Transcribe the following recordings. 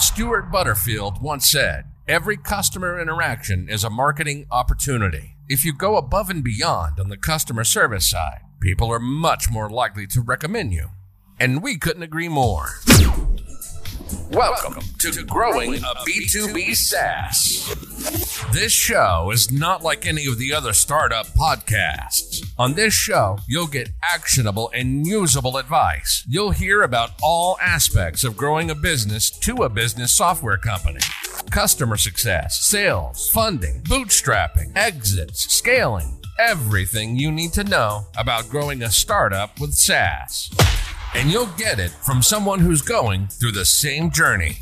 Stewart Butterfield once said, Every customer interaction is a marketing opportunity. If you go above and beyond on the customer service side, people are much more likely to recommend you. And we couldn't agree more. Welcome to Growing a B2B SaaS. This show is not like any of the other startup podcasts. On this show, you'll get actionable and usable advice. You'll hear about all aspects of growing a business to a business software company customer success, sales, funding, bootstrapping, exits, scaling, everything you need to know about growing a startup with SaaS and you'll get it from someone who's going through the same journey.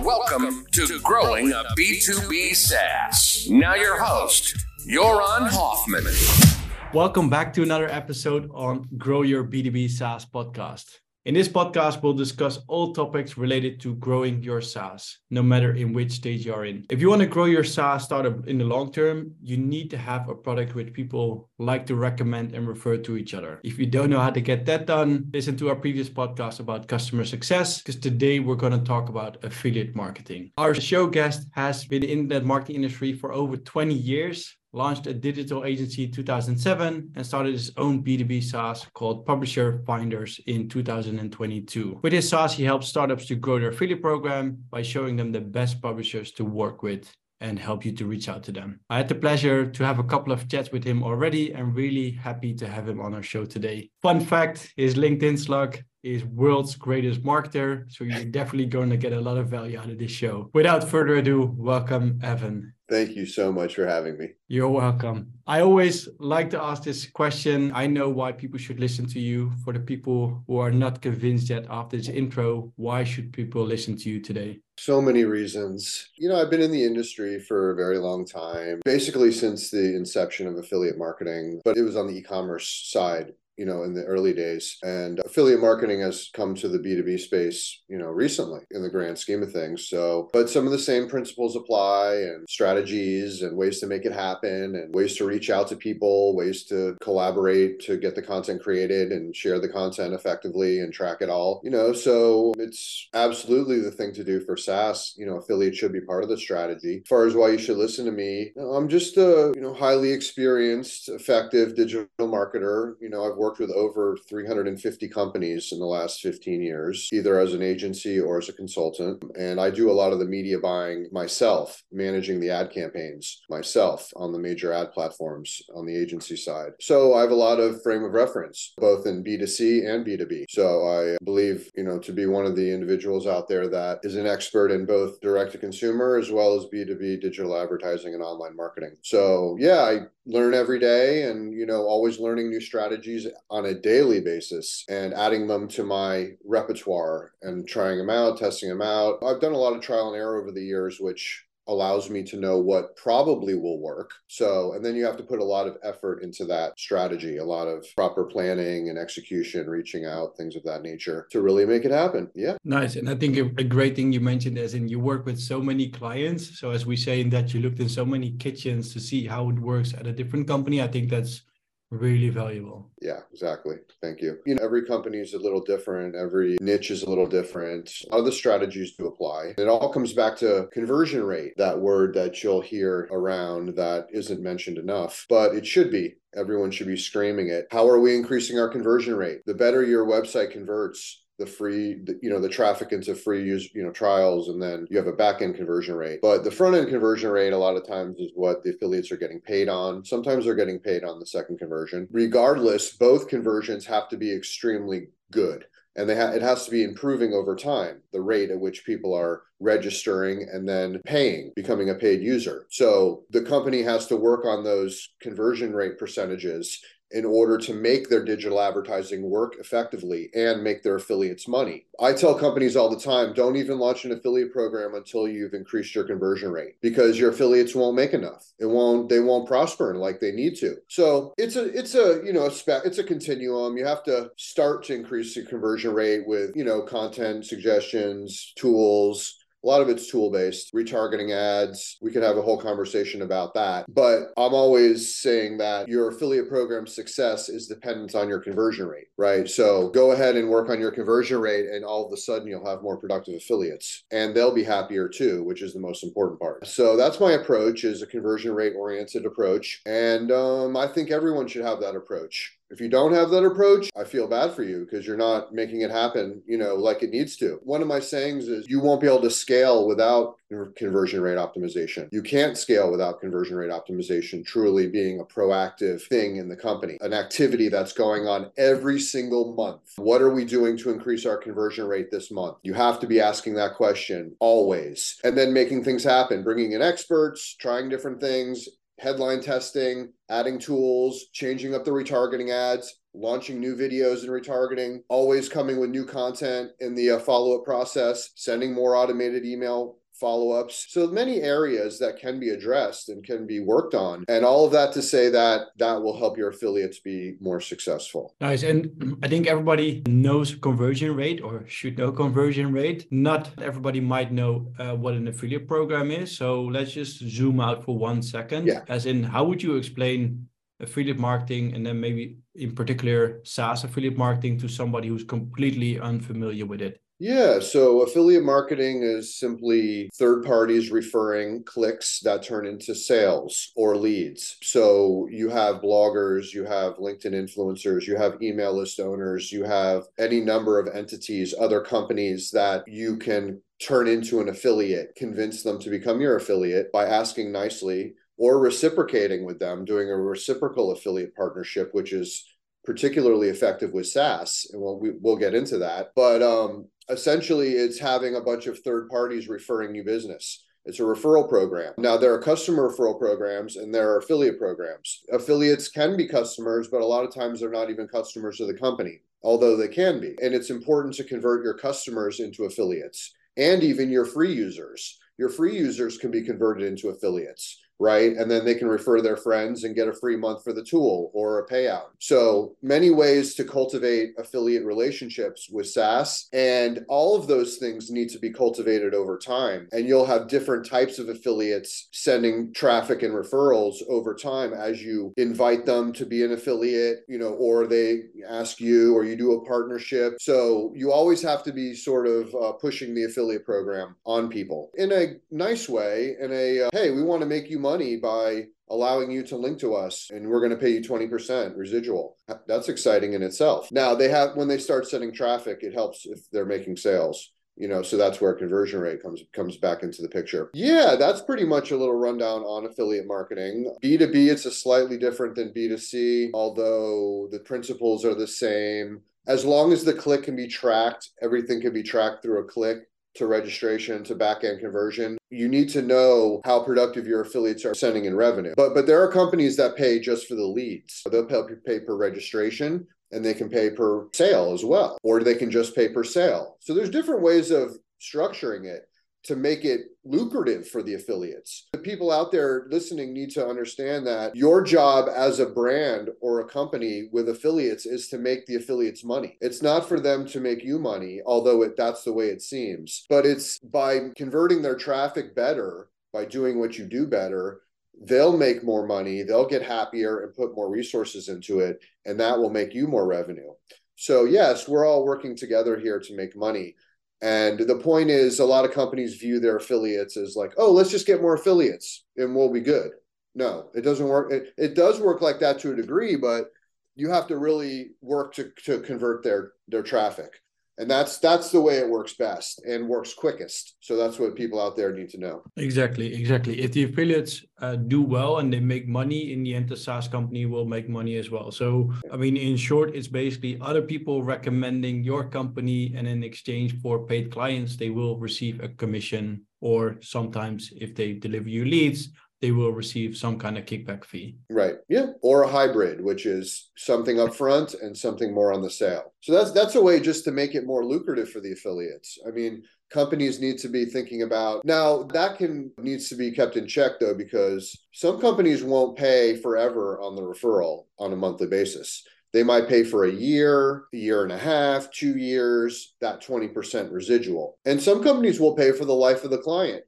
Welcome to Growing a B2B SaaS. Now, your host, Joran Hofman. Welcome back to another episode on Grow Your B2B SaaS podcast. In this podcast, we'll discuss all topics related to growing your SaaS, no matter in which stage you're in. If you want to grow your SaaS startup in the long term, you need to have a product which people like to recommend and refer to each other. If you don't know how to get that done, listen to our previous podcast about customer success, because today we're going to talk about affiliate marketing. Our show guest has been in the marketing industry for over 20 years launched a digital agency in 2007 and started his own B2B SaaS called Publisher Finders in 2022. With his SaaS, he helps startups to grow their affiliate program by showing them the best publishers to work with and help you to reach out to them. I had the pleasure to have a couple of chats with him already and really happy to have him on our show today. Fun fact, his LinkedIn slug is world's greatest marketer. So you're definitely going to get a lot of value out of this show. Without further ado, welcome, Evan. Thank you so much for having me. You're welcome. I always like to ask this question. I know why people should listen to you. For the people who are not convinced yet after this intro, why should people listen to you today? So many reasons. You know, I've been in the industry for a very long time, basically since the inception of affiliate marketing, but it was on the e commerce side you know, in the early days. And affiliate marketing has come to the B2B space, you know, recently in the grand scheme of things. So, but some of the same principles apply and strategies and ways to make it happen and ways to reach out to people, ways to collaborate to get the content created and share the content effectively and track it all, you know. So it's absolutely the thing to do for SaaS. You know, affiliate should be part of the strategy. As far as why you should listen to me, I'm just a, you know, highly experienced, effective digital marketer. You know, I've worked worked with over 350 companies in the last 15 years, either as an agency or as a consultant. And I do a lot of the media buying myself, managing the ad campaigns myself on the major ad platforms on the agency side. So I have a lot of frame of reference, both in B2C and B2B. So I believe, you know, to be one of the individuals out there that is an expert in both direct to consumer as well as B2B digital advertising and online marketing. So yeah, I learn every day and you know always learning new strategies on a daily basis and adding them to my repertoire and trying them out testing them out. I've done a lot of trial and error over the years which allows me to know what probably will work. So, and then you have to put a lot of effort into that strategy, a lot of proper planning and execution, reaching out, things of that nature to really make it happen. Yeah. Nice. And I think a great thing you mentioned is in you work with so many clients. So, as we say in that you looked in so many kitchens to see how it works at a different company, I think that's really valuable. Yeah, exactly. Thank you. You know, every company is a little different, every niche is a little different. Other strategies do apply. It all comes back to conversion rate, that word that you'll hear around that isn't mentioned enough, but it should be. Everyone should be screaming it. How are we increasing our conversion rate? The better your website converts, the free the, you know the traffic into free use you know trials and then you have a back end conversion rate. But the front end conversion rate a lot of times is what the affiliates are getting paid on. Sometimes they're getting paid on the second conversion. Regardless both conversions have to be extremely good and they ha- it has to be improving over time the rate at which people are registering and then paying becoming a paid user. So the company has to work on those conversion rate percentages in order to make their digital advertising work effectively and make their affiliates money. I tell companies all the time don't even launch an affiliate program until you've increased your conversion rate because your affiliates won't make enough. It won't they won't prosper like they need to. So, it's a it's a, you know, a it's a continuum. You have to start to increase the conversion rate with, you know, content suggestions, tools, A lot of it's tool based, retargeting ads. We could have a whole conversation about that. But I'm always saying that your affiliate program success is dependent on your conversion rate, right? So go ahead and work on your conversion rate, and all of a sudden you'll have more productive affiliates and they'll be happier too, which is the most important part. So that's my approach is a conversion rate oriented approach. And um, I think everyone should have that approach. If you don't have that approach, I feel bad for you because you're not making it happen, you know, like it needs to. One of my sayings is you won't be able to scale without conversion rate optimization. You can't scale without conversion rate optimization truly being a proactive thing in the company, an activity that's going on every single month. What are we doing to increase our conversion rate this month? You have to be asking that question always and then making things happen, bringing in experts, trying different things, headline testing, adding tools, changing up the retargeting ads, launching new videos and retargeting, always coming with new content in the uh, follow up process, sending more automated email follow ups. So many areas that can be addressed and can be worked on. And all of that to say that that will help your affiliates be more successful. Nice. And I think everybody knows conversion rate or should know conversion rate. Not everybody might know uh, what an affiliate program is. So let's just zoom out for one second. Yeah. As in, how would you explain affiliate marketing and then maybe in particular SaaS affiliate marketing to somebody who's completely unfamiliar with it? Yeah, so affiliate marketing is simply third parties referring clicks that turn into sales or leads. So you have bloggers, you have LinkedIn influencers, you have email list owners, you have any number of entities, other companies that you can turn into an affiliate, convince them to become your affiliate by asking nicely or reciprocating with them, doing a reciprocal affiliate partnership, which is particularly effective with SaaS, and we'll we, will we will get into that. But um, essentially, it's having a bunch of third parties referring you business. It's a referral program. Now, there are customer referral programs and there are affiliate programs. Affiliates can be customers, but a lot of times they're not even customers of the company, although they can be. And it's important to convert your customers into affiliates and even your free users. Your free users can be converted into affiliates right? And then they can refer their friends and get a free month for the tool or a payout. So many ways to cultivate affiliate relationships with SaaS. And all of those things need to be cultivated over time. And you'll have different types of affiliates sending traffic and referrals over time as you invite them to be an affiliate, you know, or they ask you or you do a partnership. So you always have to be sort of uh, pushing the affiliate program on people in a nice way, in a, uh, hey, we want to make you money by allowing you to link to us and we're going to pay you 20% residual. That's exciting in itself. Now, they have when they start sending traffic, it helps if they're making sales. You know, so that's where conversion rate comes comes back into the picture. Yeah, that's pretty much a little rundown on affiliate marketing. B2B it's a slightly different than B2C, although the principles are the same. As long as the click can be tracked, everything can be tracked through a click to registration to back end conversion. You need to know how productive your affiliates are sending in revenue. But but there are companies that pay just for the leads. They'll pay, pay per registration and they can pay per sale as well, or they can just pay per sale. So there's different ways of structuring it to make it lucrative for the affiliates. The people out there listening need to understand that your job as a brand or a company with affiliates is to make the affiliates money. It's not for them to make you money, although it, that's the way it seems, but it's by converting their traffic better, by doing what you do better, they'll make more money, they'll get happier and put more resources into it, and that will make you more revenue. So, yes, we're all working together here to make money and the point is, a lot of companies view their affiliates as like, oh, let's just get more affiliates and we'll be good. No, it doesn't work. It, it does work like that to a degree, but you have to really work to, to convert their their traffic and that's that's the way it works best and works quickest. So that's what people out there need to know. Exactly exactly. If the affiliates uh, do well and they make money in the end the saas company will make money as well. So i mean in short it's basically other people recommending your company and in exchange for paid clients they will receive a commission or sometimes if they deliver you leads they will receive some kind of kickback fee. Right. Yeah. Or a hybrid, which is something up front and something more on the sale. So that's that's a way just to make it more lucrative for the affiliates. I mean, companies need to be thinking about now that can needs to be kept in check though because some companies won't pay forever on the referral on a monthly basis They might pay for a year, a year and a half, two years, that 20% residual. And some companies will pay for the life of the client.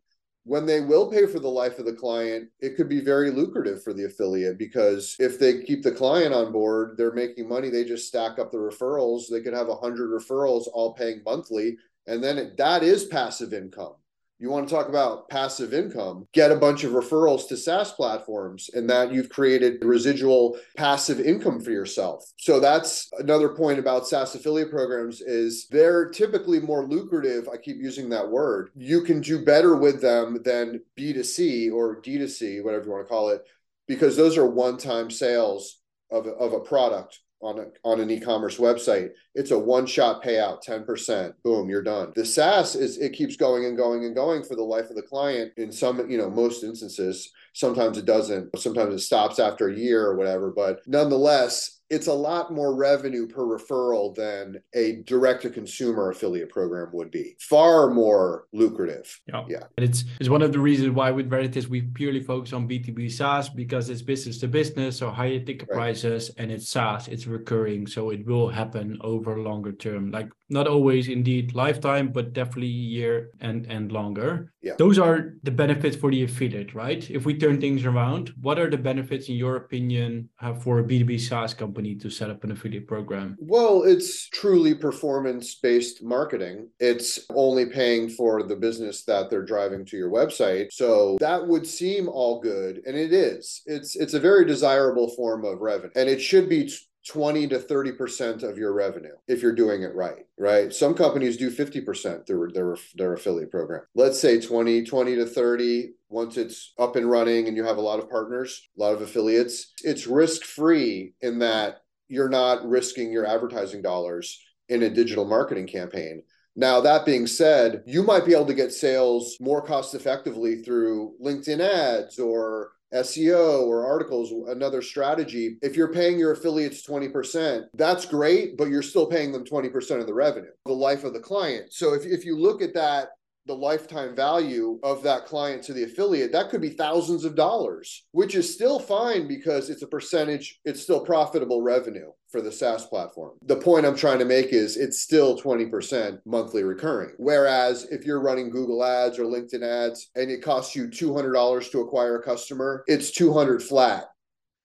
When they will pay for the life of the client, it could be very lucrative for the affiliate because if they keep the client on board, they're making money. They just stack up the referrals. They could have 100 referrals all paying monthly. And then it, that is passive income you want to talk about passive income, get a bunch of referrals to SaaS platforms, and that you've created residual passive income for yourself. So that's another point about SaaS affiliate programs is they're typically more lucrative. I keep using that word. You can do better with them than B2C or D2C, whatever you want to call it, because those are one-time sales of, of a product on a, on an e-commerce website it's a one-shot payout 10% boom you're done. The saas is it keeps going and going and going for the life of the client. In some you know most instances sometimes it doesn't sometimes it stops after a year or whatever but nonetheless it's a lot more revenue per referral than a direct to consumer affiliate program would be. Far more lucrative. Yeah. yeah. And it's it's one of the reasons why with Reditus we purely focus on B2B SaaS because it's business to business so higher ticket right. prices and it's SaaS, it's recurring. So it will happen over longer term. Like not always indeed lifetime, but definitely year and and longer. Yeah. Those are the benefits for the affiliate, right? If we turn things around, what are the benefits in your opinion for a B2B SaaS company to set up an affiliate program? Well, it's truly performance based marketing. It's only paying for the business that they're driving to your website. So that would seem all good and it is. It's it's a very desirable form of revenue and it should be 20 to 30% of your revenue if you're doing it right, right? Some companies do 50% their, their, their affiliate program. Let's say 20, 20 to 30 once it's up and running and you have a lot of partners, a lot of affiliates. It's risk free in that you're not risking your advertising dollars in a digital marketing campaign. Now, that being said, you might be able to get sales more cost effectively through LinkedIn ads or SEO or articles, another strategy. If you're paying your affiliates 20%, that's great, but you're still paying them 20% of the revenue, the life of the client. So if, if you look at that the lifetime value of that client to the affiliate, that could be thousands of dollars, which is still fine because it's a percentage, it's still profitable revenue for the SaaS platform. The point I'm trying to make is it's still 20% monthly recurring. Whereas if you're running Google ads or LinkedIn ads and it costs you $200 to acquire a customer, it's 200 flat.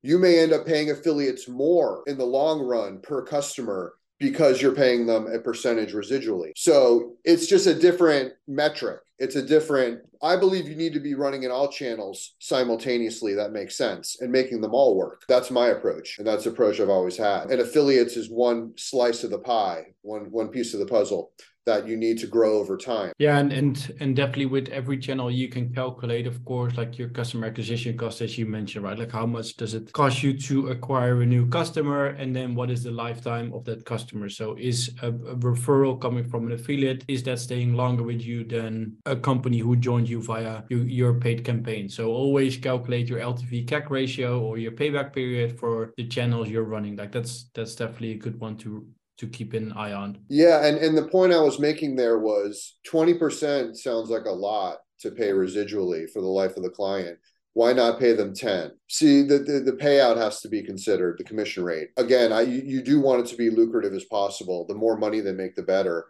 You may end up paying affiliates more in the long run per customer because you're paying them a percentage residually. So it's just a different metric. It's a different, I believe you need to be running in all channels simultaneously. That makes sense and making them all work. That's my approach. And that's the approach I've always had. And affiliates is one slice of the pie, one, one piece of the puzzle that you need to grow over time. Yeah, and and and definitely with every channel you can calculate, of course, like your customer acquisition cost, as you mentioned, right? Like how much does it cost you to acquire a new customer, and then what is the lifetime of that customer? So is a, a referral coming from an affiliate is that staying longer with you than a company who joined you via your, your paid campaign? So always calculate your LTV CAC ratio or your payback period for the channels you're running. Like that's that's definitely a good one to to keep an eye on. Yeah, and and the point I was making there was 20% sounds like a lot to pay residually for the life of the client. Why not pay them 10? See, the, the, the payout has to be considered, the commission rate. Again, I you, you do want it to be lucrative as possible. The more money they make, the better.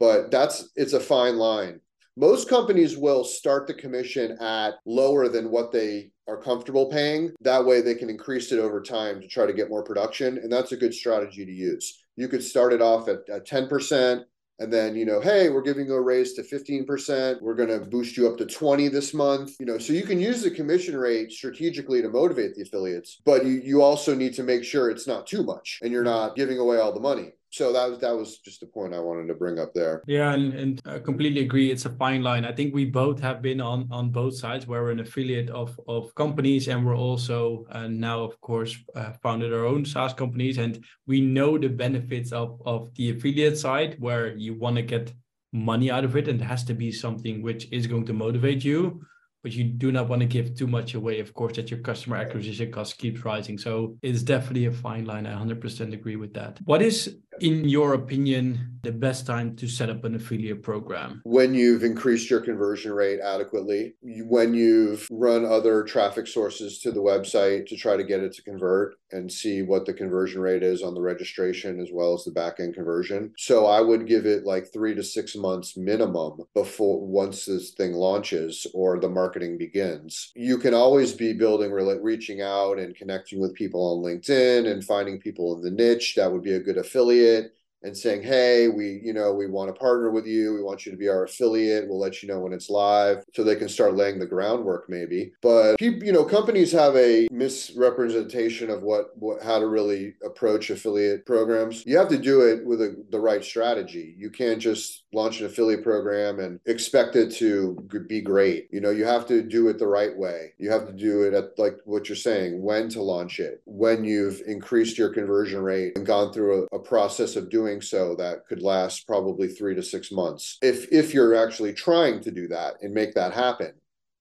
But that's it's a fine line. Most companies will start the commission at lower than what they are comfortable paying. That way they can increase it over time to try to get more production. And that's a good strategy to use you could start it off at, at 10% and then you know hey we're giving you a raise to 15% we're going to boost you up to 20 this month you know so you can use the commission rate strategically to motivate the affiliates but you, you also need to make sure it's not too much and you're mm-hmm. not giving away all the money so that was that was just a point I wanted to bring up there. Yeah, and, and I completely agree. It's a fine line. I think we both have been on on both sides. We're an affiliate of of companies, and we're also uh, now, of course, uh, founded our own SaaS companies, and we know the benefits of of the affiliate side, where you want to get money out of it, and it has to be something which is going to motivate you but you do not want to give too much away, of course, that your customer acquisition cost keeps rising. So it's definitely a fine line. I 100% agree with that. What is in your opinion, the best time to set up an affiliate program? When you've increased your conversion rate adequately, when you've run other traffic sources to the website to try to get it to convert and see what the conversion rate is on the registration as well as the back end conversion. So I would give it like three to six months minimum before once this thing launches or the marketing begins. You can always be building, reaching out and connecting with people on LinkedIn and finding people in the niche that would be a good affiliate did and saying, "Hey, we, you know, we want to partner with you. We want you to be our affiliate. We'll let you know when it's live, so they can start laying the groundwork, maybe." But you know, companies have a misrepresentation of what, what how to really approach affiliate programs. You have to do it with a, the right strategy. You can't just launch an affiliate program and expect it to be great. You know, you have to do it the right way. You have to do it at like what you're saying, when to launch it, when you've increased your conversion rate and gone through a, a process of doing doing so that could last probably three to six months. If if you're actually trying to do that and make that happen.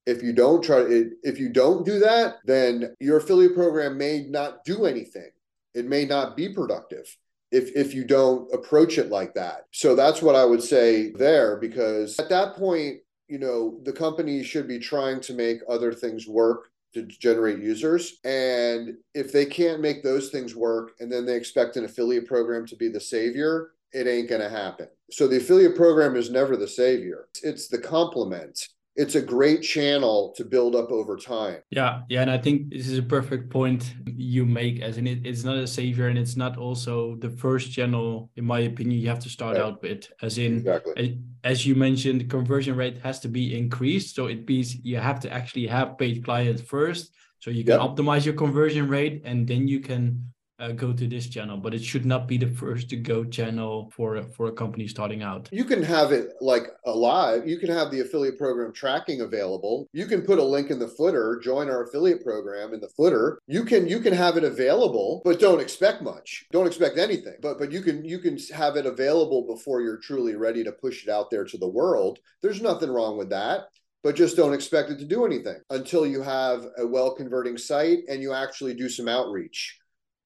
If you don't try it, if you don't do that, then your affiliate program may not do anything. It may not be productive if if you don't approach it like that. So that's what I would say there because at that point, you know, the company should be trying to make other things work to generate users. And if they can't make those things work and then they expect an affiliate program to be the savior, it ain't going to happen. So the affiliate program is never the savior, it's the complement it's a great channel to build up over time. Yeah, yeah, and I think this is a perfect point you make. As in, it, it's not a savior, and it's not also the first channel, in my opinion, you have to start right. out with. As in, exactly. as you mentioned, the conversion rate has to be increased, so it means you have to actually have paid clients first, so you can yep. optimize your conversion rate, and then you can uh, go to this channel, but it should not be the first to go channel for for a company starting out. You can have it like alive. You can have the affiliate program tracking available. You can put a link in the footer. Join our affiliate program in the footer. You can you can have it available, but don't expect much. Don't expect anything. But but you can you can have it available before you're truly ready to push it out there to the world. There's nothing wrong with that but just don't expect it to do anything until you have a well converting site and you actually do some outreach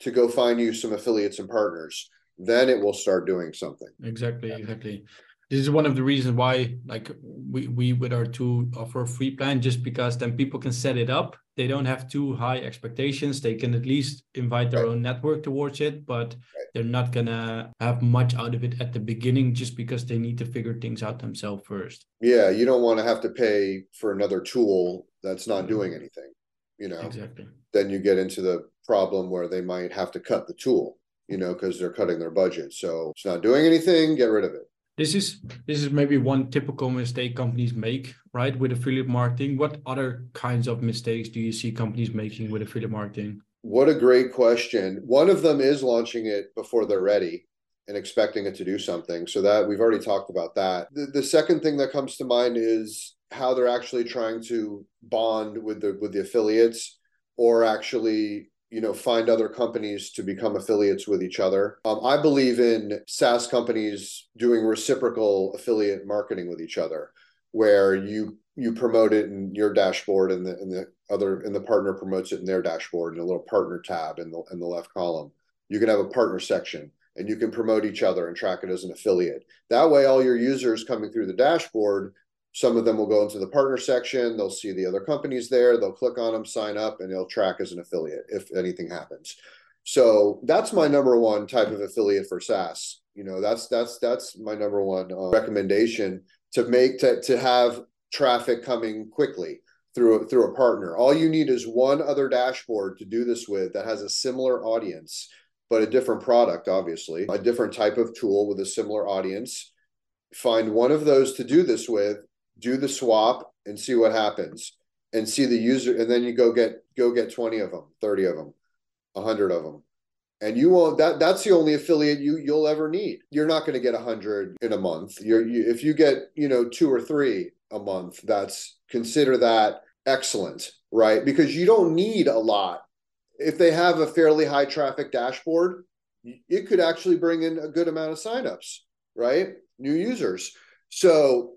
to go find you some affiliates and partners then it will start doing something. Exactly exactly. This is one of the reasons why like we we with our two offer a free plan just because then people can set it up. They don't have too high expectations. They can at least invite their right. own network towards it but right. they're not gonna have much out of it at the beginning just because they need to figure things out themselves first. Yeah you don't want to have to pay for another tool that's not mm-hmm. doing anything you know? Exactly. Then you get into the problem where they might have to cut the tool, you know, because they're cutting their budget. So it's not doing anything, get rid of it. This is this is maybe one typical mistake companies make, right? With affiliate marketing. What other kinds of mistakes do you see companies making with affiliate marketing? What a great question. One of them is launching it before they're ready and expecting it to do something. So that we've already talked about that. The, the second thing that comes to mind is how they're actually trying to bond with the with the affiliates or actually you know find other companies to become affiliates with each other. Um, i believe in saas companies doing reciprocal affiliate marketing with each other where you you promote it in your dashboard and the and the other and the partner promotes it in their dashboard in a little partner tab in the in the left column. You can have a partner section and you can promote each other and track it as an affiliate. That way all your users coming through the dashboard some of them will go into the partner section. They'll see the other companies there. They'll click on them, sign up, and they'll track as an affiliate if anything happens. So that's my number one type of affiliate for SaaS. You know, that's that's that's my number one uh, recommendation to make to to have traffic coming quickly through a, through a partner. All you need is one other dashboard to do this with that has a similar audience, but a different product, obviously, a different type of tool with a similar audience. Find one of those to do this with do the swap and see what happens and see the user and then you go get go get 20 of them 30 of them 100 of them. And you won't that that's the only affiliate you you'll ever need. You're not going to get 100 in a month. You're you, if you get you know two or three a month that's consider that excellent right? Because you don't need a lot. If they have a fairly high traffic dashboard it could actually bring in a good amount of signups right? New users. So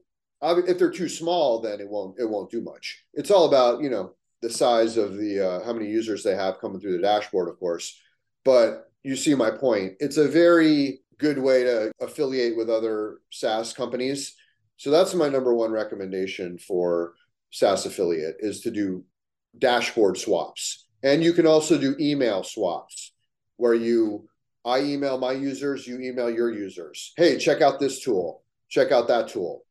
if they're too small, then it won't it won't do much. It's all about you know the size of the uh, how many users they have coming through the dashboard, of course. But you see my point. It's a very good way to affiliate with other SaaS companies. So that's my number one recommendation for SaaS affiliate is to do dashboard swaps. And you can also do email swaps where you I email my users, you email your users. Hey, check out this tool. Check out that tool.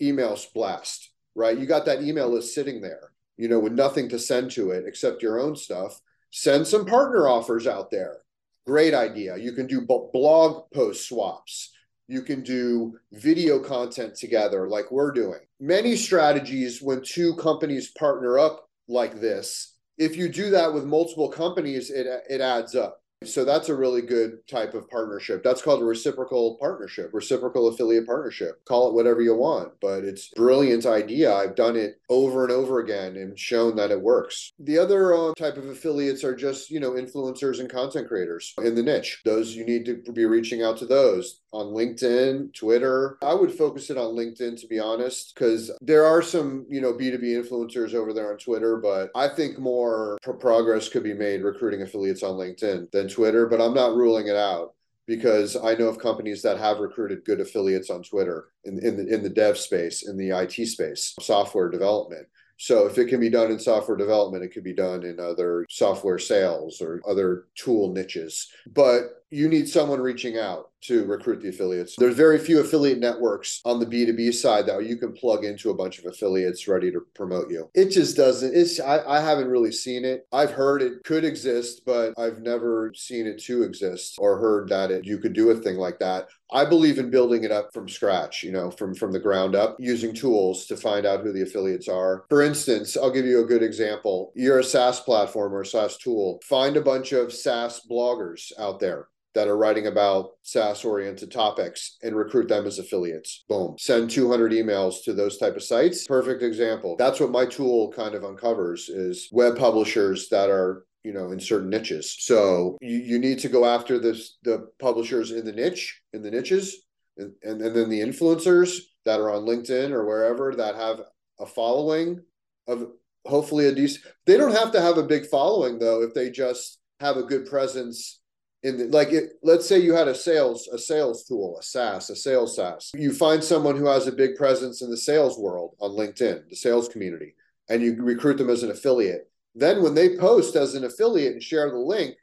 Email blast, right? You got that email list sitting there, you know, with nothing to send to it except your own stuff. Send some partner offers out there. Great idea. You can do blog post swaps. You can do video content together like we're doing. Many strategies when two companies partner up like this, if you do that with multiple companies, it, it adds up so that's a really good type of partnership. That's called a reciprocal partnership, reciprocal affiliate partnership. Call it whatever you want, but it's brilliant idea. I've done it over and over again and shown that it works. The other uh, type of affiliates are just, you know, influencers and content creators in the niche. Those you need to be reaching out to those on LinkedIn, Twitter. I would focus it on LinkedIn to be honest, because there are some, you know, B2B influencers over there on Twitter, but I think more progress could be made recruiting affiliates on LinkedIn than Twitter, but I'm not ruling it out because I know of companies that have recruited good affiliates on Twitter in, in the in the dev space, in the IT space, software development. So if it can be done in software development, it could be done in other software sales or other tool niches. But you need someone reaching out to recruit the affiliates. There's very few affiliate networks on the B2B side that you can plug into a bunch of affiliates ready to promote you. It just doesn't, it's, I, I haven't really seen it. I've heard it could exist, but I've never seen it to exist or heard that it, you could do a thing like that. I believe in building it up from scratch, you know, from from the ground up, using tools to find out who the affiliates are. For instance, I'll give you a good example. You're a SaaS platform or SaaS tool. Find a bunch of SaaS bloggers out there that are writing about SaaS oriented topics and recruit them as affiliates. Boom. Send 200 emails to those type of sites. Perfect example. That's what my tool kind of uncovers is web publishers that are you know in certain niches so you, you need to go after this the publishers in the niche in the niches and, and, and then the influencers that are on linkedin or wherever that have a following of hopefully a decent they don't have to have a big following though if they just have a good presence in like it, let's say you had a sales a sales tool a SaaS a sales SaaS. You find someone who has a big presence in the sales world on LinkedIn the sales community and you recruit them as an affiliate. Then when they post as an affiliate and share the link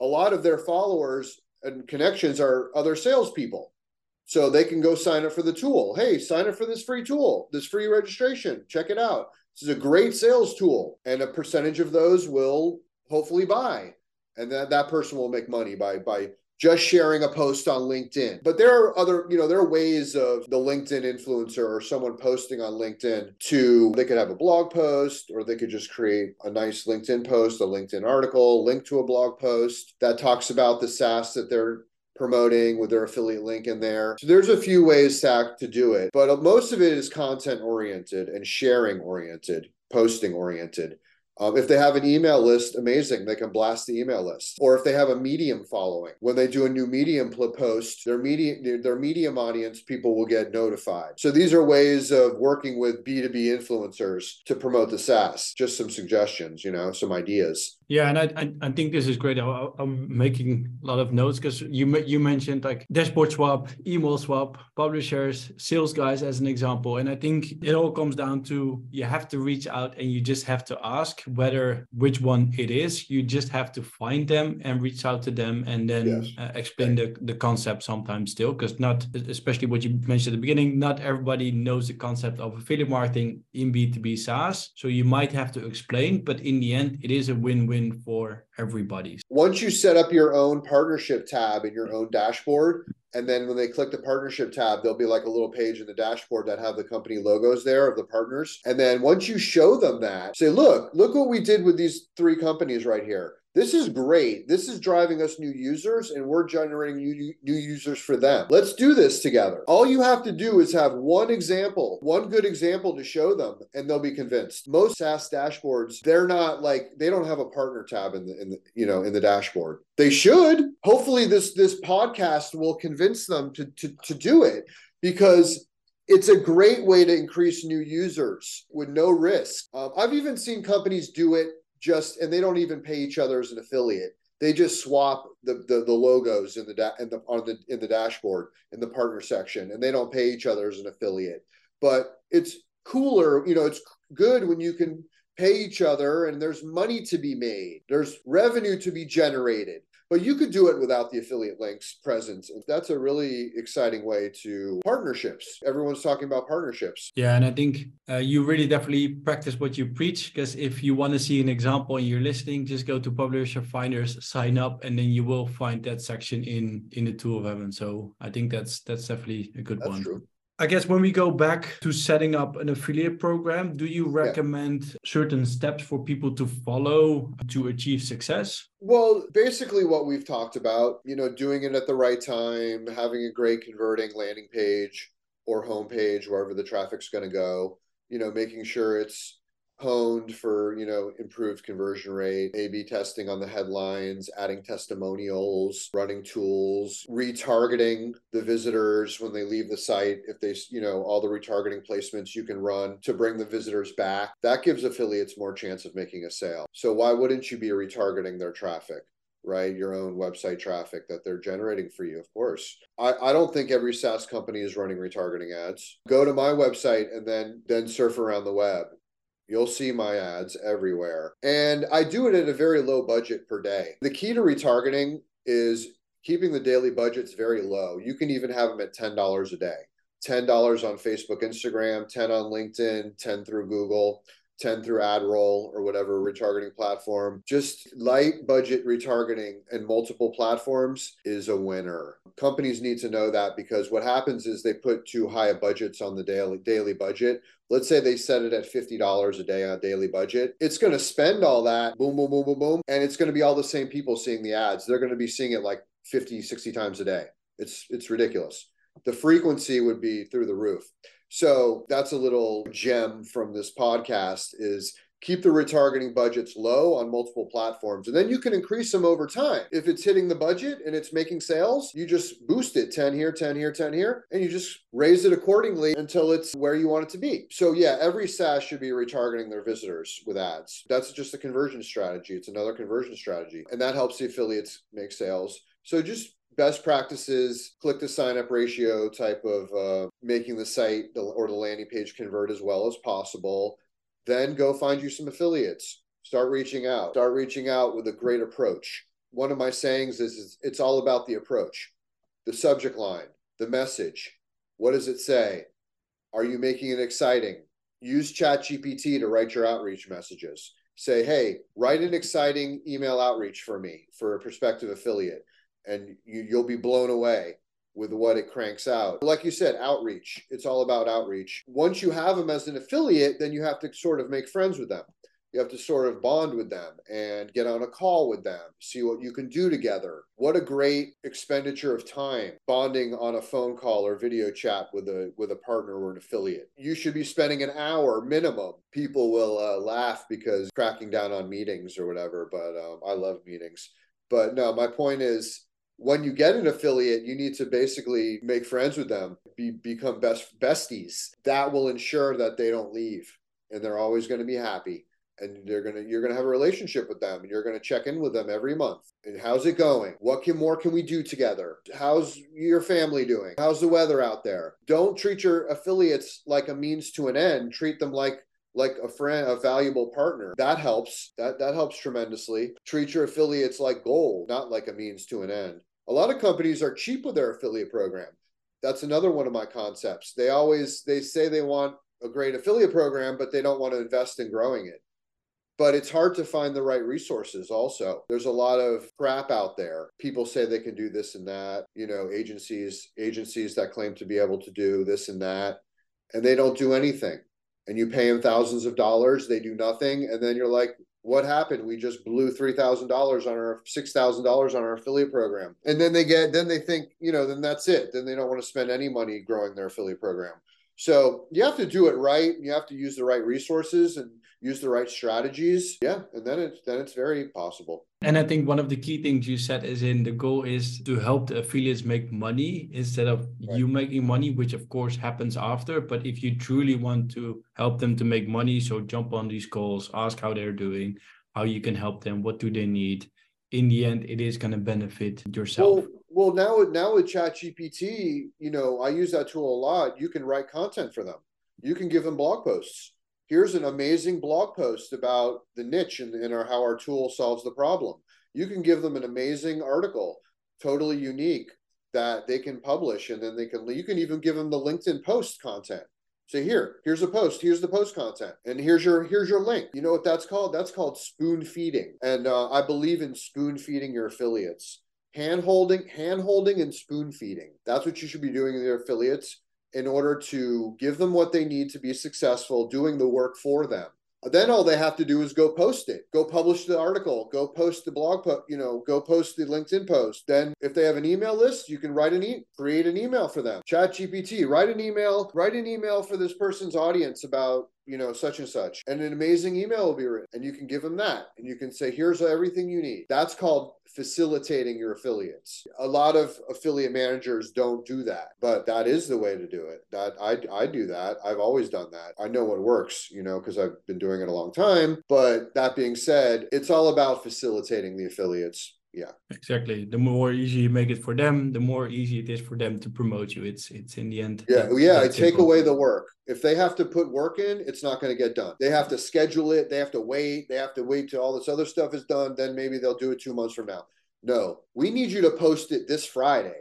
a lot of their followers and connections are other salespeople. So they can go sign up for the tool. Hey sign up for this free tool this free registration. Check it out. This is a great sales tool. And a percentage of those will hopefully buy and that that person will make money by by just sharing a post on LinkedIn. But there are other, you know, there are ways of the LinkedIn influencer or someone posting on LinkedIn to they could have a blog post or they could just create a nice LinkedIn post, a LinkedIn article, link to a blog post that talks about the SaaS that they're promoting with their affiliate link in there. So there's a few ways to, to do it, but most of it is content oriented and sharing oriented, posting oriented. Um, if they have an email list, amazing. They can blast the email list. Or if they have a medium following, when they do a new medium post, their medium their medium audience people will get notified. So these are ways of working with B2B influencers to promote the SaaS. Just some suggestions, you know, some ideas. Yeah, and I, I, I think this is great. I, am making a lot of notes because you you mentioned like dashboard swap, email swap, publishers, sales guys as an example, and I think it all comes down to you have to reach out and you just have to ask whether which one it is. You just have to find them and reach out to them and then yes. uh, explain the the concept sometimes still because not especially what you mentioned at the beginning, not everybody knows the concept of affiliate marketing in B2B SaaS. So you might have to explain, but in the end, it is a win-win win for everybody. Once you set up your own partnership tab in your own dashboard, and then when they click the partnership tab, there'll be like a little page in the dashboard that have the company logos there of the partners. And then once you show them that, say, look, look what we did with these three companies right here this is great. This is driving us new users and we're generating new, new users for them. Let's do this together. All you have to do is have one example, one good example to show them and they'll be convinced. Most SaaS dashboards, they're not like they don't have a partner tab in the in the you know in the dashboard. They should. Hopefully this this podcast will convince them to to to do it because it's a great way to increase new users with no risk. Um, I've even seen companies do it just and they don't even pay each other as an affiliate They just swap the the, the logos in the da- in the on the in the dashboard in the partner section, and they don't pay each other as an affiliate. But it's cooler, you know. It's good when you can pay each other and there's money to be made. There's revenue to be generated but you could do it without the affiliate links presence. That's a really exciting way to partnerships. Everyone's talking about partnerships. Yeah, and I think uh, you really definitely practice what you preach because if you want to see an example and you're listening, just go to Publisher Finders, sign up, and then you will find that section in in the tool of Evan. So I think that's that's definitely a good that's one. True. I guess when we go back to setting up an affiliate program, do you recommend yeah. certain steps for people to follow to achieve success? Well, basically what we've talked about, you know, doing it at the right time, having a great converting landing page or homepage wherever the traffic's going to go, you know, making sure it's honed for you know improved conversion rate a b testing on the headlines adding testimonials running tools retargeting the visitors when they leave the site if they you know all the retargeting placements you can run to bring the visitors back that gives affiliates more chance of making a sale so why wouldn't you be retargeting their traffic right? Your own website traffic that they're generating for you, of course. I, I don't think every SaaS company is running retargeting ads. Go to my website and then then surf around the web. You'll see my ads everywhere. And I do it at a very low budget per day. The key to retargeting is keeping the daily budgets very low. You can even have them at $10 a day. $10 on Facebook, Instagram, 10 on LinkedIn, 10 through Google. 10 through AdRoll or whatever retargeting platform. Just light budget retargeting and multiple platforms is a winner. Companies need to know that because what happens is they put too high budgets on the daily daily budget. Let's say they set it at $50 a day on a daily budget. It's going to spend all that boom boom boom boom boom and it's going to be all the same people seeing the ads. They're going to be seeing it like 50 60 times a day. It's it's ridiculous. The frequency would be through the roof. So that's a little gem from this podcast is keep the retargeting budgets low on multiple platforms and then you can increase them over time. If it's hitting the budget and it's making sales you just boost it 10 here 10 here 10 here and you just raise it accordingly until it's where you want it to be. So yeah every saas should be retargeting their visitors with ads. That's just a conversion strategy. It's another conversion strategy and that helps the affiliates make sales. So just best practices, click to sign up ratio type of uh, making the site or the landing page convert as well as possible. Then go find you some affiliates. Start reaching out. Start reaching out with a great approach. One of my sayings is, is it's all about the approach, the subject line, the message. What does it say? Are you making it exciting? Use ChatGPT to write your outreach messages. Say, hey, write an exciting email outreach for me for a prospective affiliate and you, you'll be blown away with what it cranks out. Like you said, outreach. It's all about outreach. Once you have them as an affiliate, then you have to sort of make friends with them. You have to sort of bond with them and get on a call with them, see what you can do together. What a great expenditure of time bonding on a phone call or video chat with a with a partner or an affiliate. You should be spending an hour minimum. People will uh, laugh because cracking down on meetings or whatever, but um, I love meetings. But no, my point is when you get an affiliate, you need to basically make friends with them, be, become best besties. That will ensure that they don't leave and they're always going to be happy. And they're gonna you're gonna have a relationship with them and you're gonna check in with them every month. And how's it going? What can more can we do together? How's your family doing? How's the weather out there? Don't treat your affiliates like a means to an end. Treat them like like a friend, a valuable partner. That helps. That that helps tremendously. Treat your affiliates like gold, not like a means to an end. A lot of companies are cheap with their affiliate program. That's another one of my concepts. They always they say they want a great affiliate program, but they don't want to invest in growing it. But it's hard to find the right resources also. There's a lot of crap out there. People say they can do this and that, you know, agencies agencies that claim to be able to do this and that and they don't do anything. And you pay them thousands of dollars, they do nothing and then you're like, what happened? We just blew three thousand dollars on our six thousand dollars on our affiliate program, and then they get then they think you know then that's it. Then they don't want to spend any money growing their affiliate program. So you have to do it right. You have to use the right resources and use the right strategies. Yeah, and then it's then it's very possible. And I think one of the key things you said is in the goal is to help the affiliates make money instead of right. you making money, which of course happens after. But if you truly want to help them to make money, so jump on these calls, ask how they're doing, how you can help them, what do they need, in the end it is going to benefit yourself. Well, well, now now with ChatGPT, you know, I use that tool a lot. You can write content for them. You can give them blog posts. Here's an amazing blog post about the niche and, and our, how our tool solves the problem. You can give them an amazing article, totally unique that they can publish, and then they can. You can even give them the LinkedIn post content. Say here, here's a post. Here's the post content, and here's your here's your link. You know what that's called? That's called spoon feeding, and uh, I believe in spoon feeding your affiliates hand holding hand holding and spoon feeding that's what you should be doing in your affiliates in order to give them what they need to be successful doing the work for them then all they have to do is go post it go publish the article go post the blog post you know go post the linkedin post then if they have an email list you can write an e create an email for them chat gpt write an email write an email for this person's audience about you know, such and such. And an amazing email will be written. And you can give them that. And you can say, here's everything you need. That's called facilitating your affiliates. A lot of affiliate managers don't do that, but that is the way to do it. That I, I do that. I've always done that. I know what works, you know, because I've been doing it a long time. But that being said, it's all about facilitating the affiliates yeah. Exactly. The more easy you make it for them the more easy it is for them to promote you. It's it's in the end yeah yeah I take away the work. If they have to put work in it's not going to get done. They have to schedule it they have to wait they have to wait till all this other stuff is done then maybe they'll do it two months from now. No we need you to post it this friday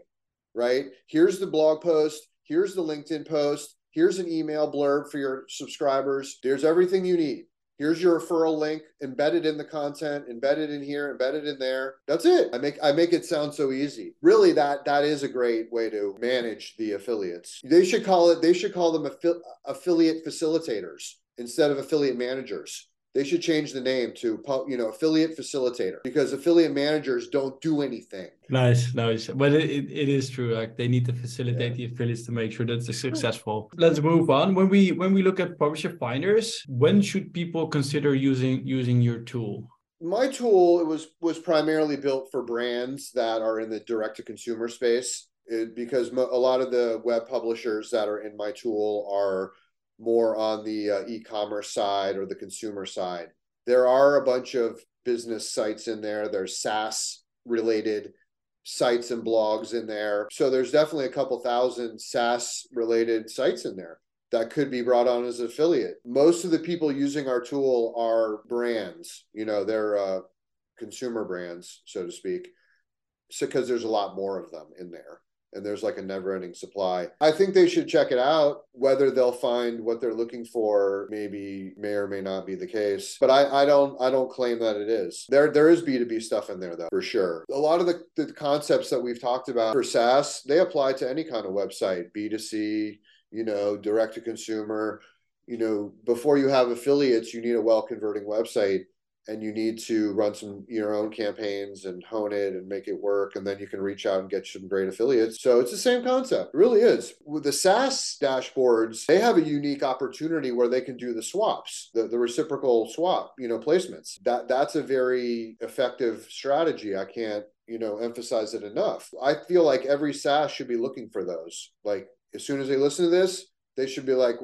right? Here's the blog post here's the linkedin post here's an email blurb for your subscribers. There's everything you need here's your referral link embedded in the content embedded in here embedded in there. That's it. I make i make it sound so easy. Really that that is a great way to manage the affiliates. They should call it they should call them affi- affiliate facilitators instead of affiliate managers they should change the name to you know affiliate facilitator because affiliate managers don't do anything. Nice nice. But it, it is true like they need to facilitate yeah. the affiliates to make sure that they're successful. Let's move on. When we when we look at publisher finders when should people consider using using your tool? My tool was was primarily built for brands that are in the direct to consumer space. It, because a lot of the web publishers that are in my tool are more on the uh, e-commerce side or the consumer side. There are a bunch of business sites in there. There's SaaS related sites and blogs in there. So there's definitely a couple thousand SaaS related sites in there that could be brought on as an affiliate. Most of the people using our tool are brands, you know, they're uh, consumer brands, so to speak. So, because there's a lot more of them in there and there's like a never ending supply. I think they should check it out. Whether they'll find what they're looking for, maybe may or may not be the case. But I, I don't I don't claim that it is. There there is B2B stuff in there though, for sure. A lot of the, the concepts that we've talked about for SaaS, they apply to any kind of website, B2C, you know, direct to consumer. You know, before you have affiliates, you need a well converting website and you need to run some your own campaigns and hone it and make it work and then you can reach out and get some great affiliates. So it's the same concept. It really is. With the saas dashboards they have a unique opportunity where they can do the swaps the, the reciprocal swap you know placements. That that's a very effective strategy. I can't you know emphasize it enough. I feel like every saas should be looking for those. Like as soon as they listen to this they should be like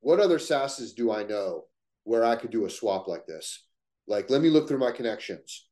what other saases do i know where i could do a swap like this like, let me look through my connections.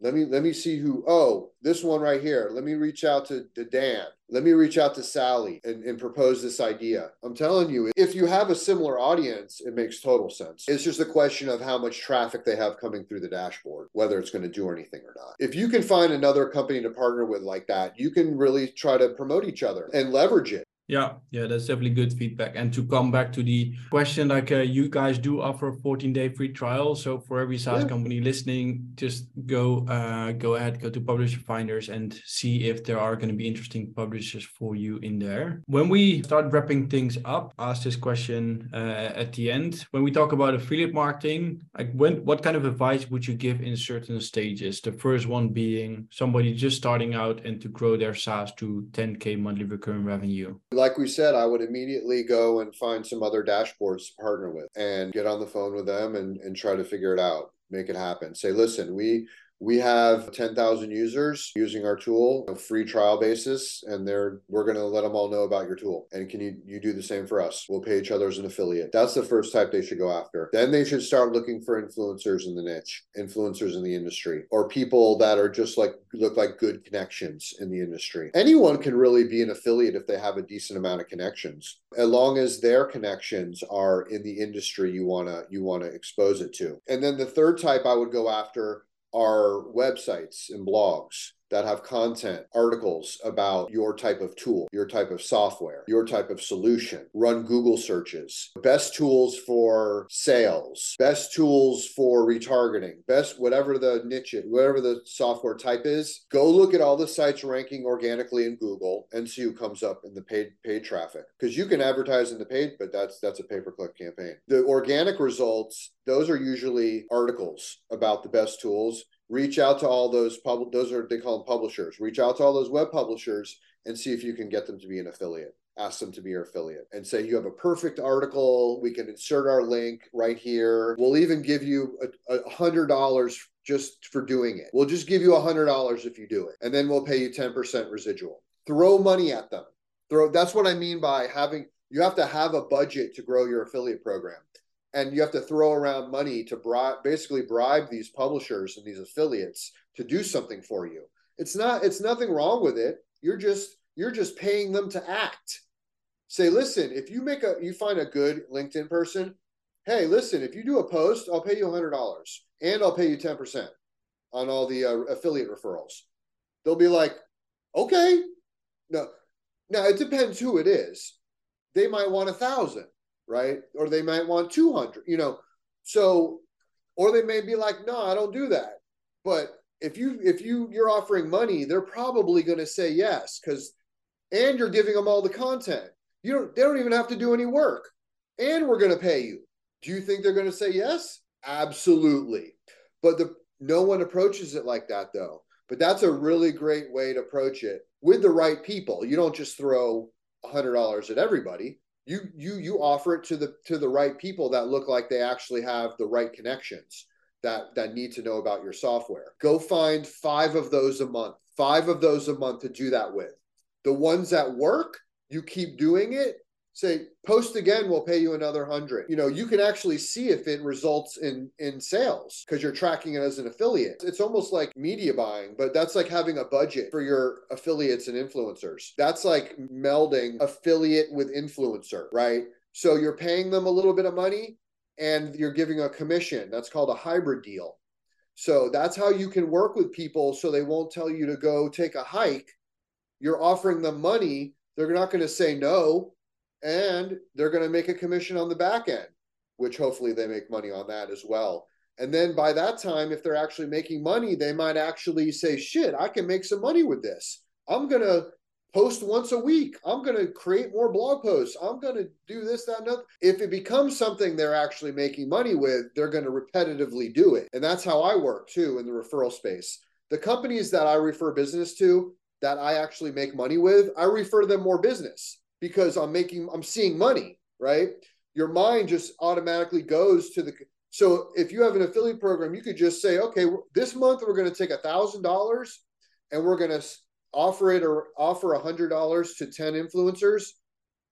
Let me let me see who. Oh, this one right here. Let me reach out to, to Dan. Let me reach out to Sally and, and propose this idea. I'm telling you, if you have a similar audience, it makes total sense. It's just a question of how much traffic they have coming through the dashboard, whether it's going to do anything or not. If you can find another company to partner with like that, you can really try to promote each other and leverage it. Yeah, yeah, that's definitely good feedback. And to come back to the question, like uh, you guys do offer a 14 day free trial. So for every SaaS yeah. company listening, just go uh, go ahead, go to Publisher Finders and see if there are going to be interesting publishers for you in there. When we start wrapping things up, ask this question uh, at the end. When we talk about affiliate marketing, like when what kind of advice would you give in certain stages? The first one being somebody just starting out and to grow their SaaS to 10k monthly recurring revenue like we said, I would immediately go and find some other dashboards to partner with and get on the phone with them and, and try to figure it out, make it happen. Say, listen, we we have 10,000 users using our tool, a free trial basis, and they're we're going to let them all know about your tool. And can you you do the same for us? We'll pay each other as an affiliate. That's the first type they should go after. Then they should start looking for influencers in the niche, influencers in the industry, or people that are just like look like good connections in the industry. Anyone can really be an affiliate if they have a decent amount of connections. As long as their connections are in the industry you want to you want to expose it to. And then the third type I would go after are websites and blogs that have content, articles about your type of tool, your type of software, your type of solution. Run Google searches. Best tools for sales, best tools for retargeting, best whatever the niche, whatever the software type is. Go look at all the sites ranking organically in Google and see who comes up in the paid paid traffic. Because you can advertise in the paid, but that's that's a pay-per-click campaign. The organic results, those are usually articles about the best tools reach out to all those public those are they call them publishers. Reach out to all those web publishers and see if you can get them to be an affiliate. Ask them to be your affiliate and say you have a perfect article. We can insert our link right here. We'll even give you a, a hundred dollars just for doing it. We'll just give you a hundred dollars if you do it and then we'll pay you 10% residual. Throw money at them. Throw that's what i mean by having you have to have a budget to grow your affiliate program and you have to throw around money to bribe basically bribe these publishers and these affiliates to do something for you. It's not it's nothing wrong with it. You're just you're just paying them to act. Say listen if you make a you find a good linkedin person hey listen if you do a post i'll pay you $100 and i'll pay you 10% on all the uh, affiliate referrals. They'll be like okay. No now it depends who it is. They might want a thousand right? Or they might want 200, you know. So, or they may be like, no, I don't do that. But if you if you you're offering money, they're probably going to say yes because, and you're giving them all the content. You don't. They don't even have to do any work, and we're going to pay you. Do you think they're going to say yes? Absolutely. But the no one approaches it like that though. But that's a really great way to approach it with the right people. You don't just throw a hundred dollars at everybody you you you offer it to the to the right people that look like they actually have the right connections that that need to know about your software. Go find five of those a month five of those a month to do that with. The ones that work you keep doing it say post again we'll pay you another 100 you know you can actually see if it results in in sales because you're tracking it as an affiliate. It's almost like media buying but that's like having a budget for your affiliates and influencers. That's like melding affiliate with influencer right? So you're paying them a little bit of money and you're giving a commission. That's called a hybrid deal. So that's how you can work with people so they won't tell you to go take a hike. You're offering them money. They're not going to say no and they're going to make a commission on the back end, which hopefully they make money on that as well. And then by that time, if they're actually making money, they might actually say, shit, I can make some money with this. I'm going to post once a week. I'm going to create more blog posts. I'm going to do this, that, and that. If it becomes something they're actually making money with, they're going to repetitively do it. And that's how I work too in the referral space. The companies that I refer business to that I actually make money with, I refer them more business because I'm making, I'm seeing money, right? Your mind just automatically goes to the. So if you have an affiliate program, you could just say, okay, this month we're going to take a thousand dollars and we're going to offer it or offer a hundred dollars to 10 influencers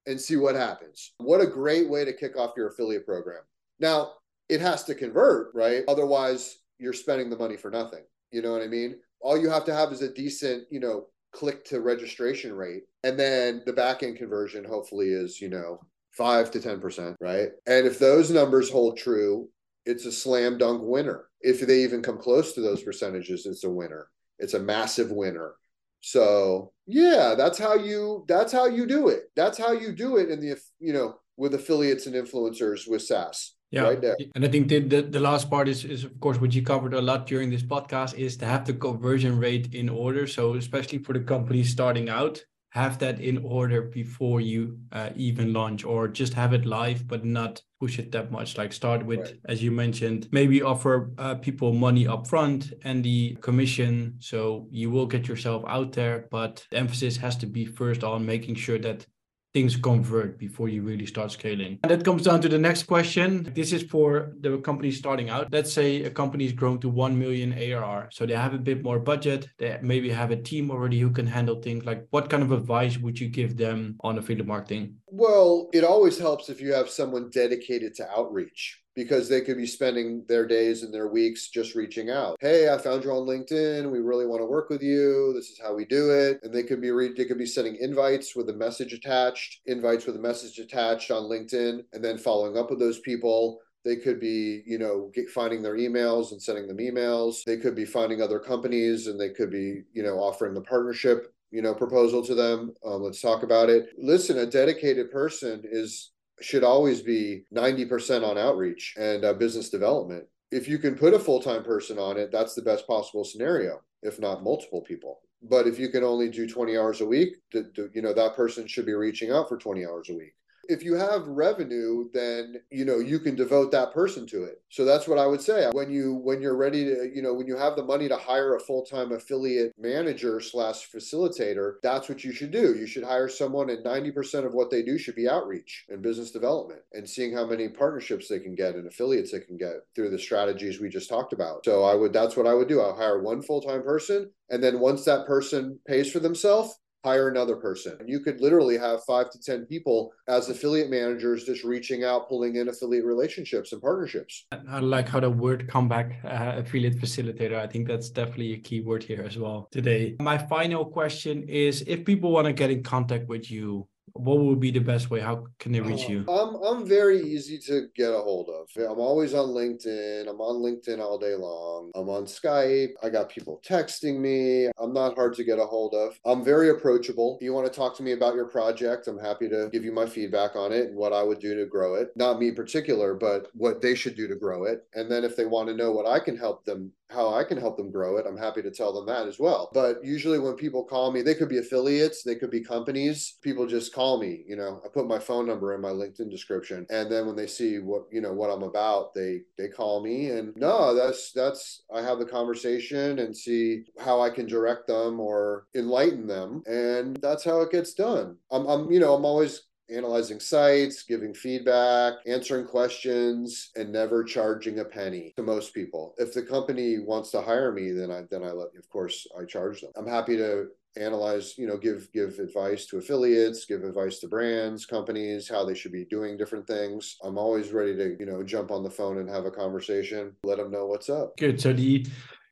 and see what happens. What a great way to kick off your affiliate program. Now, it has to convert, right? Otherwise, you're spending the money for nothing. You know what I mean? All you have to have is a decent, you know, click to registration rate and then the back end conversion hopefully is you know 5 to 10% right? And if those numbers hold true it's a slam dunk winner. If they even come close to those percentages it's a winner. It's a massive winner. So yeah that's how you that's how you do it. That's how you do it in the you know with affiliates and influencers with SaaS yeah. Right and i think the, the, the last part is is of course what you covered a lot during this podcast is to have the conversion rate in order. So especially for the companies starting out have that in order before you uh, even launch or just have it live but not push it that much. Like start with right. as you mentioned maybe offer uh, people money up front and the commission. So you will get yourself out there but the emphasis has to be first on making sure that things convert before you really start scaling. And that comes down to the next question. This is for the company starting out. Let's say a company is grown to 1 million ARR. So they have a bit more budget. They maybe have a team already who can handle things. Like what kind of advice would you give them on affiliate marketing? Well, it always helps if you have someone dedicated to outreach because they could be spending their days and their weeks just reaching out. Hey, I found you on LinkedIn. We really want to work with you. This is how we do it. And they could be re- they could be sending invites with a message attached, invites with a message attached on LinkedIn, and then following up with those people. They could be, you know, get, finding their emails and sending them emails. They could be finding other companies and they could be, you know, offering the partnership you know proposal to them um, let's talk about it listen a dedicated person is should always be 90% on outreach and uh, business development. If you can put a full time person on it, that's the best possible scenario, if not multiple people. But if you can only do 20 hours a week, you know, that person should be reaching out for 20 hours a week if you have revenue then you know you can devote that person to it. So that's what i would say. When you when you're ready to you know when you have the money to hire a full-time affiliate manager slash facilitator that's what you should do. You should hire someone and 90% of what they do should be outreach and business development and seeing how many partnerships they can get and affiliates they can get through the strategies we just talked about. So i would that's what i would do. I'll hire one full-time person and then once that person pays for themselves hire another person. You could literally have five to 10 people as affiliate managers just reaching out, pulling in affiliate relationships and partnerships. I like how the word comeback uh, affiliate facilitator. I think that's definitely a key word here as well today. My final question is if people want to get in contact with you, what would be the best way? How can they reach you? Uh, I'm I'm very easy to get a hold of. I'm always on LinkedIn. I'm on LinkedIn all day long. I'm on Skype. I got people texting me. I'm not hard to get a hold of. I'm very approachable. If you want to talk to me about your project, I'm happy to give you my feedback on it and what I would do to grow it. Not me in particular, but what they should do to grow it. And then if they want to know what I can help them how I can help them grow it, I'm happy to tell them that as well. But usually when people call me, they could be affiliates, they could be companies. People just call me, you know, I put my phone number in my LinkedIn description. And then when they see what, you know, what I'm about, they they call me and no, that's that's I have the conversation and see how I can direct them or enlighten them. And that's how it gets done. I'm I'm, you know, I'm always analyzing sites, giving feedback, answering questions, and never charging a penny to most people. If the company wants to hire me, then I then I let of course I charge them. I'm happy to analyze you know give give advice to affiliates give advice to brands companies how they should be doing different things i'm always ready to you know jump on the phone and have a conversation let them know what's up good so the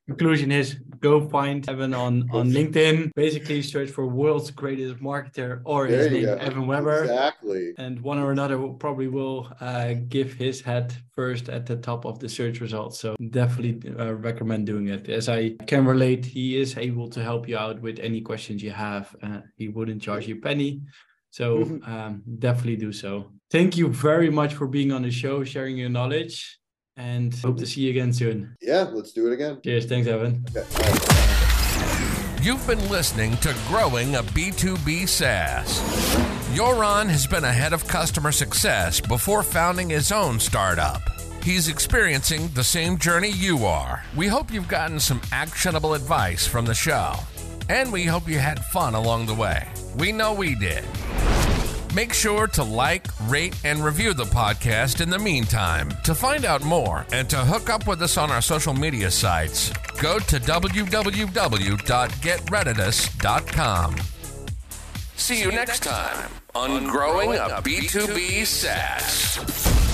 conclusion is go find Evan on, on LinkedIn. Basically, search for world's greatest marketer or there his name, go. Evan Weber. Exactly. And one or another will probably will uh, give his head first at the top of the search results. So definitely uh, recommend doing it. As I can relate, he is able to help you out with any questions you have. Uh, he wouldn't charge you a penny. So um, definitely do so. Thank you very much for being on the show, sharing your knowledge and hope to see you again soon. Yeah, let's do it again. Cheers. Thanks, Evan. Okay. You've been listening to Growing a B2B SaaS. Joran has been ahead of customer success before founding his own startup. He's experiencing the same journey you are. We hope you've gotten some actionable advice from the show. And we hope you had fun along the way. We know we did. Make sure to like, rate, and review the podcast in the meantime. To find out more and to hook up with us on our social media sites, go to www.getreditus.com. See you next time on Growing a B2B SaaS.